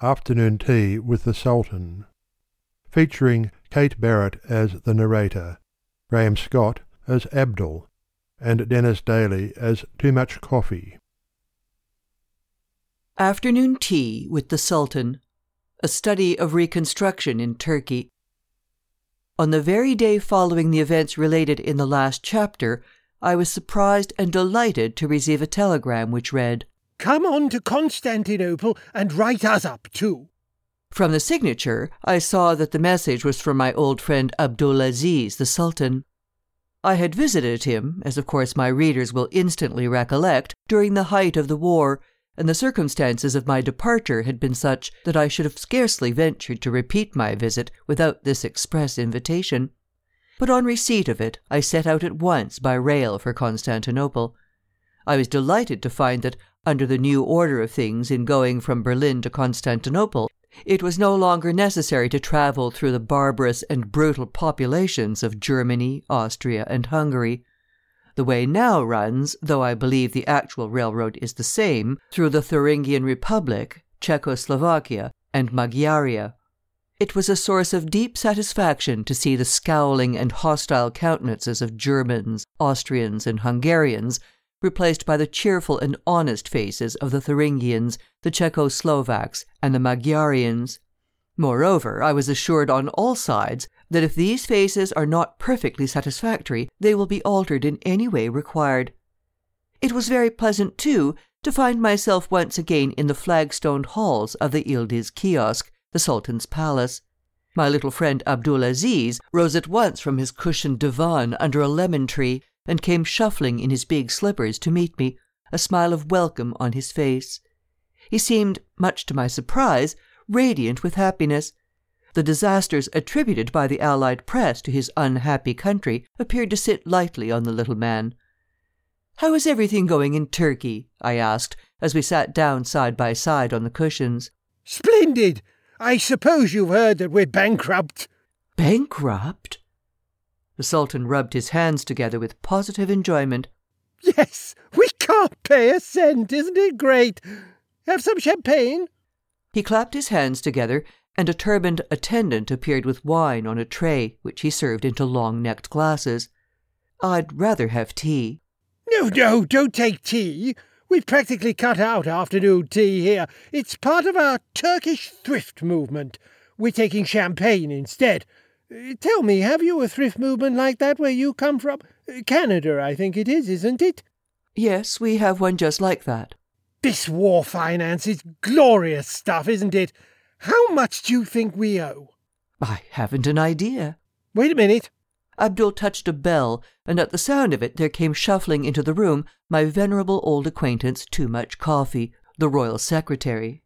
Afternoon Tea with the Sultan. Featuring Kate Barrett as the narrator, Graham Scott as Abdul, and Denis Daly as Too Much Coffee. Afternoon Tea with the Sultan. A study of reconstruction in Turkey. On the very day following the events related in the last chapter, I was surprised and delighted to receive a telegram which read, Come on to Constantinople and write us up too. From the signature, I saw that the message was from my old friend Abdul Aziz, the Sultan. I had visited him, as of course my readers will instantly recollect, during the height of the war, and the circumstances of my departure had been such that I should have scarcely ventured to repeat my visit without this express invitation. But on receipt of it, I set out at once by rail for Constantinople. I was delighted to find that, under the new order of things in going from Berlin to Constantinople, it was no longer necessary to travel through the barbarous and brutal populations of Germany, Austria, and Hungary. The way now runs, though I believe the actual railroad is the same, through the Thuringian Republic, Czechoslovakia, and Magyaria. It was a source of deep satisfaction to see the scowling and hostile countenances of Germans, Austrians, and Hungarians replaced by the cheerful and honest faces of the Thuringians, the Czecho Slovaks, and the Magyarians. Moreover, I was assured on all sides that if these faces are not perfectly satisfactory, they will be altered in any way required. It was very pleasant, too, to find myself once again in the flagstoned halls of the Yildiz Kiosk, the Sultan's palace. My little friend Abdul Aziz rose at once from his cushioned divan under a lemon tree and came shuffling in his big slippers to meet me, a smile of welcome on his face. He seemed, much to my surprise, radiant with happiness. The disasters attributed by the Allied press to his unhappy country appeared to sit lightly on the little man. How is everything going in Turkey? I asked, as we sat down side by side on the cushions. Splendid! I suppose you've heard that we're bankrupt. Bankrupt? The Sultan rubbed his hands together with positive enjoyment. Yes, we can't pay a cent. Isn't it great? Have some champagne? He clapped his hands together, and a turbaned attendant appeared with wine on a tray, which he served into long necked glasses. I'd rather have tea. No, no, don't take tea. We've practically cut out afternoon tea here. It's part of our Turkish thrift movement. We're taking champagne instead. Uh, tell me, have you a thrift movement like that where you come from? Uh, Canada, I think it is, isn't it? Yes, we have one just like that. This war finance is glorious stuff, isn't it? How much do you think we owe? I haven't an idea. Wait a minute. Abdul touched a bell, and at the sound of it there came shuffling into the room my venerable old acquaintance Too Much Coffee, the royal secretary.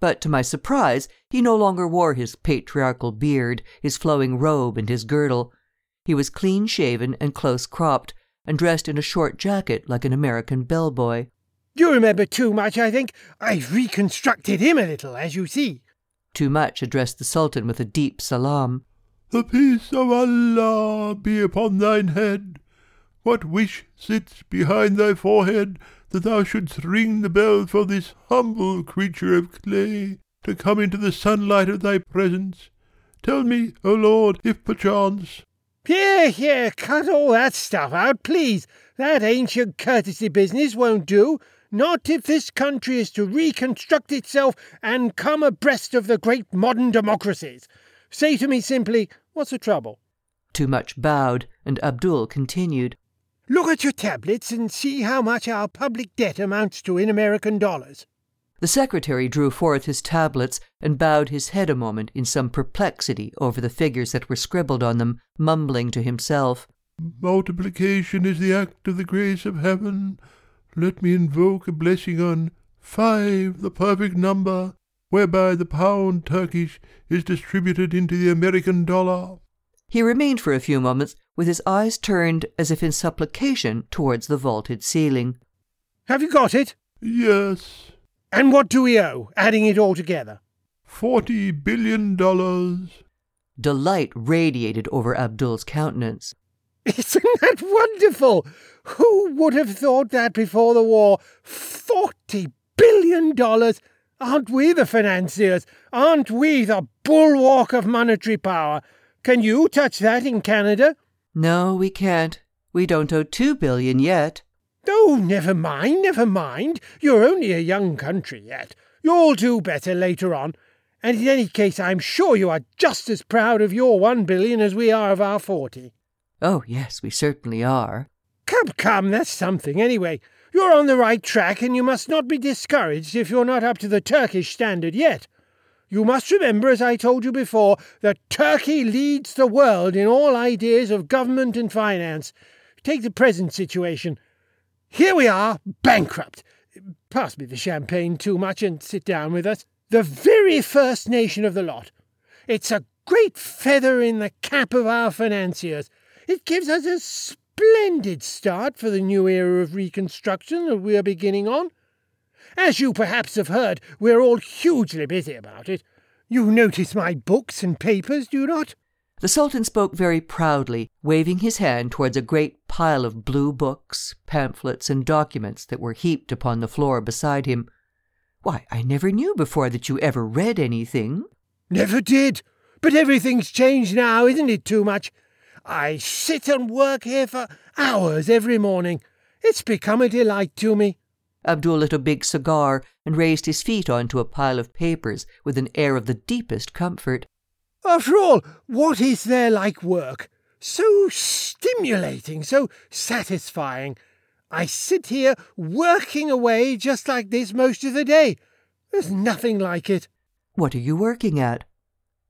But to my surprise, he no longer wore his patriarchal beard, his flowing robe, and his girdle. He was clean shaven and close cropped, and dressed in a short jacket like an American bellboy. You remember Too Much, I think. I've reconstructed him a little, as you see. Too Much addressed the Sultan with a deep salaam. The peace of Allah be upon thine head. What wish sits behind thy forehead that thou shouldst ring the bell for this humble creature of clay to come into the sunlight of thy presence? Tell me, O Lord, if perchance. Here, here, cut all that stuff out, please. That ancient courtesy business won't do. Not if this country is to reconstruct itself and come abreast of the great modern democracies. Say to me simply, what's the trouble? Too Much bowed, and Abdul continued. Look at your tablets and see how much our public debt amounts to in American dollars. The secretary drew forth his tablets and bowed his head a moment in some perplexity over the figures that were scribbled on them, mumbling to himself. Multiplication is the act of the grace of heaven. Let me invoke a blessing on five, the perfect number, whereby the pound Turkish is distributed into the American dollar. He remained for a few moments with his eyes turned as if in supplication towards the vaulted ceiling. Have you got it? Yes. And what do we owe, adding it all together? Forty billion dollars. Delight radiated over Abdul's countenance. Isn't that wonderful? Who would have thought that before the war? Forty billion dollars! Aren't we the financiers? Aren't we the bulwark of monetary power? Can you touch that in Canada? No, we can't. We don't owe two billion yet. Oh, never mind, never mind. You're only a young country yet. You'll do better later on. And in any case, I'm sure you are just as proud of your one billion as we are of our forty. Oh, yes, we certainly are. Come, come, that's something anyway. You're on the right track, and you must not be discouraged if you're not up to the Turkish standard yet. You must remember, as I told you before, that Turkey leads the world in all ideas of government and finance. Take the present situation. Here we are, bankrupt. Pass me the champagne too much and sit down with us. The very first nation of the lot. It's a great feather in the cap of our financiers. It gives us a splendid start for the new era of reconstruction that we are beginning on. As you perhaps have heard, we're all hugely busy about it. You notice my books and papers, do you not? The Sultan spoke very proudly, waving his hand towards a great pile of blue books, pamphlets, and documents that were heaped upon the floor beside him. Why, I never knew before that you ever read anything. Never did. But everything's changed now, isn't it, too much? I sit and work here for hours every morning. It's become a delight to me. Abdul lit a big cigar and raised his feet onto a pile of papers with an air of the deepest comfort. After all, what is there like work? So stimulating, so satisfying. I sit here working away just like this most of the day. There's nothing like it. What are you working at?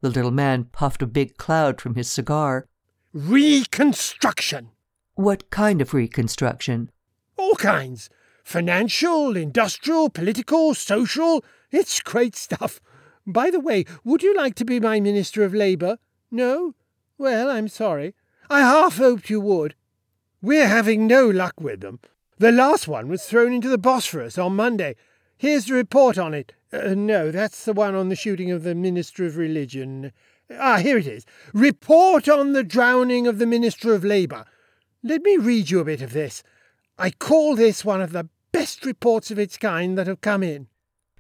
The little man puffed a big cloud from his cigar. Reconstruction. What kind of reconstruction? All kinds. Financial, industrial, political, social. It's great stuff. By the way, would you like to be my Minister of Labour? No? Well, I'm sorry. I half hoped you would. We're having no luck with them. The last one was thrown into the Bosphorus on Monday. Here's the report on it. Uh, no, that's the one on the shooting of the Minister of Religion. Ah, here it is. Report on the drowning of the Minister of Labour. Let me read you a bit of this. I call this one of the best reports of its kind that have come in.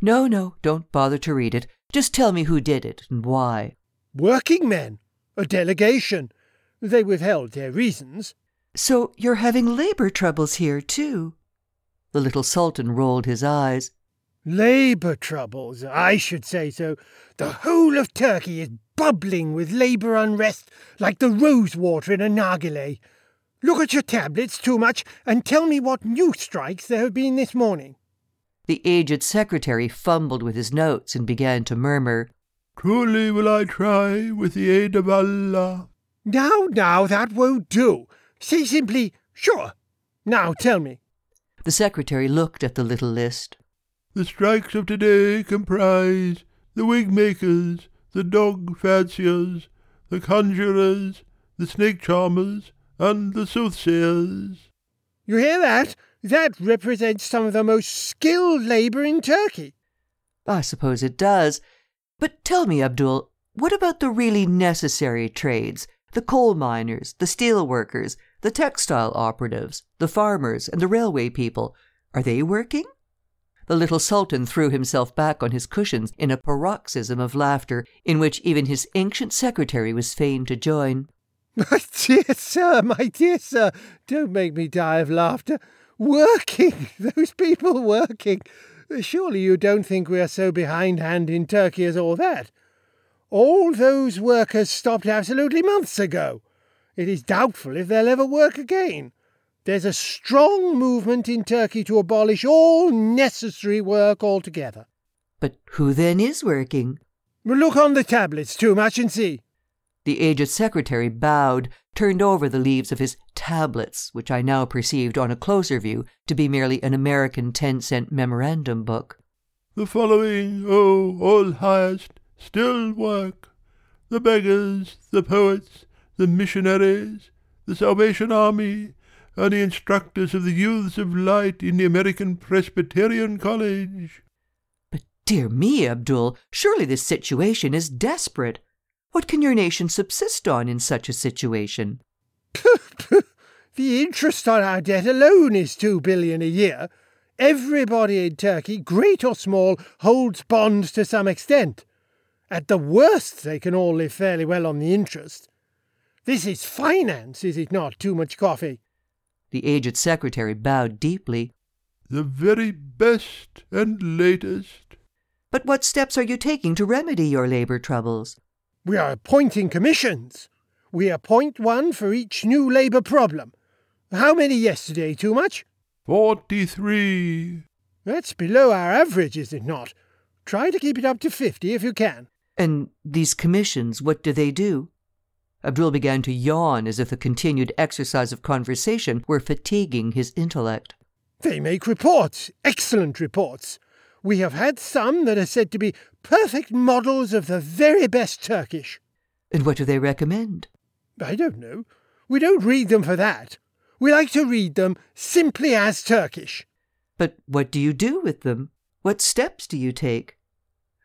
No, no, don't bother to read it. Just tell me who did it and why. Working men. A delegation. They withheld their reasons. So you're having labour troubles here, too? The little Sultan rolled his eyes. Labour troubles, I should say so. The whole of Turkey is bubbling with labour unrest like the rose water in a narghileh. Look at your tablets too much and tell me what new strikes there have been this morning. The aged secretary fumbled with his notes and began to murmur, Truly will I try with the aid of Allah. Now, now, that won't do. Say simply, sure. Now tell me. The secretary looked at the little list. The strikes of today comprise the wig makers, the dog fanciers, the conjurers, the snake charmers, and the soothsayers. You hear that? That represents some of the most skilled labour in Turkey. I suppose it does. But tell me, Abdul, what about the really necessary trades? The coal miners, the steel workers, the textile operatives, the farmers, and the railway people. Are they working? The little Sultan threw himself back on his cushions in a paroxysm of laughter, in which even his ancient secretary was fain to join. My dear sir, my dear sir, don't make me die of laughter. Working! Those people working! Surely you don't think we are so behindhand in Turkey as all that? All those workers stopped absolutely months ago. It is doubtful if they'll ever work again. There's a strong movement in Turkey to abolish all necessary work altogether. But who then is working? Look on the tablets too much and see. The aged secretary bowed, turned over the leaves of his tablets, which I now perceived on a closer view to be merely an American ten cent memorandum book. The following, O all highest, still work the beggars, the poets, the missionaries, the Salvation Army, and the instructors of the youths of light in the American Presbyterian College. But dear me, Abdul, surely this situation is desperate. What can your nation subsist on in such a situation? the interest on our debt alone is two billion a year. Everybody in Turkey, great or small, holds bonds to some extent. At the worst, they can all live fairly well on the interest. This is finance, is it not, too much coffee? The aged secretary bowed deeply. The very best and latest. But what steps are you taking to remedy your labour troubles? We are appointing commissions. We appoint one for each new labour problem. How many yesterday, too much? Forty-three. That's below our average, is it not? Try to keep it up to fifty if you can. And these commissions, what do they do? Abdul began to yawn as if the continued exercise of conversation were fatiguing his intellect. They make reports, excellent reports. We have had some that are said to be perfect models of the very best Turkish. And what do they recommend? I don't know. We don't read them for that. We like to read them simply as Turkish. But what do you do with them? What steps do you take?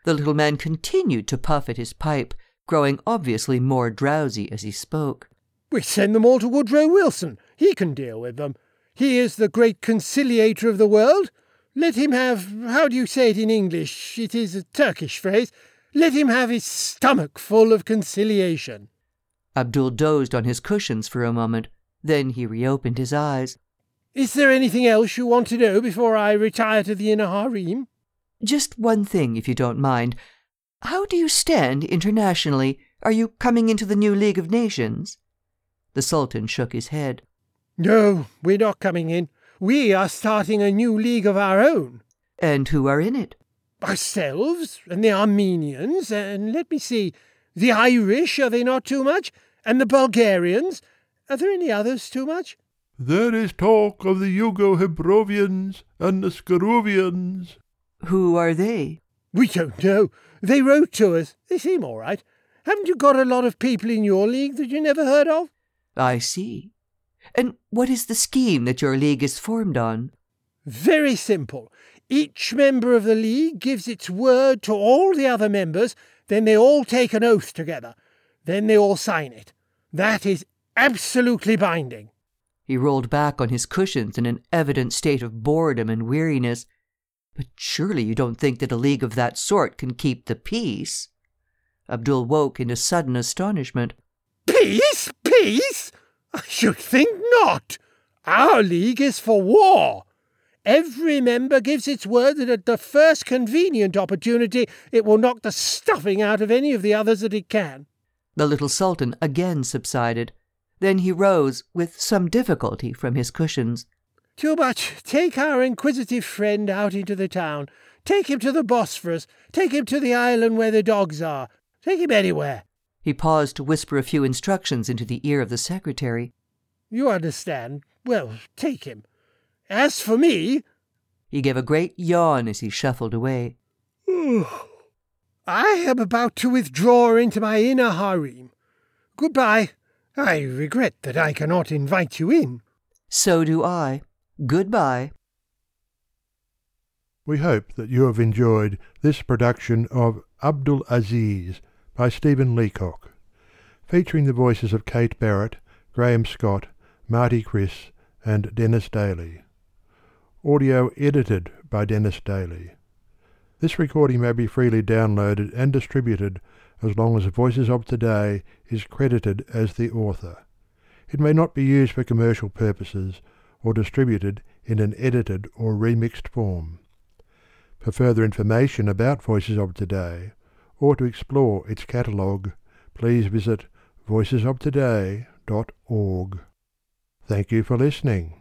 The little man continued to puff at his pipe, growing obviously more drowsy as he spoke. We send them all to Woodrow Wilson. He can deal with them. He is the great conciliator of the world. Let him have, how do you say it in English? It is a Turkish phrase. Let him have his stomach full of conciliation. Abdul dozed on his cushions for a moment. Then he reopened his eyes. Is there anything else you want to know before I retire to the inner harem? Just one thing, if you don't mind. How do you stand internationally? Are you coming into the new League of Nations? The Sultan shook his head. No, we're not coming in. We are starting a new league of our own. And who are in it? Ourselves, and the Armenians, and let me see, the Irish, are they not too much? And the Bulgarians, are there any others too much? There is talk of the Yugo-Hebrovians and the Scarovians. Who are they? We don't know. They wrote to us. They seem all right. Haven't you got a lot of people in your league that you never heard of? I see. And what is the scheme that your league is formed on? Very simple. Each member of the league gives its word to all the other members, then they all take an oath together. Then they all sign it. That is absolutely binding. He rolled back on his cushions in an evident state of boredom and weariness. But surely you don't think that a league of that sort can keep the peace? Abdul woke into sudden astonishment. Peace? Peace? I should think not. Our league is for war. Every member gives its word that at the first convenient opportunity it will knock the stuffing out of any of the others that it can. The little Sultan again subsided. Then he rose with some difficulty from his cushions. Too much. Take our inquisitive friend out into the town. Take him to the Bosphorus. Take him to the island where the dogs are. Take him anywhere. He paused to whisper a few instructions into the ear of the secretary. You understand. Well, take him. As for me. He gave a great yawn as he shuffled away. I am about to withdraw into my inner harem. Goodbye. I regret that I cannot invite you in. So do I. Goodbye. We hope that you have enjoyed this production of Abdul Aziz by Stephen Leacock, featuring the voices of Kate Barrett, Graham Scott, Marty Chris, and Dennis Daly. Audio edited by Dennis Daly. This recording may be freely downloaded and distributed as long as Voices of Today is credited as the author. It may not be used for commercial purposes or distributed in an edited or remixed form. For further information about Voices of Today, or to explore its catalogue, please visit voicesoftoday.org. Thank you for listening.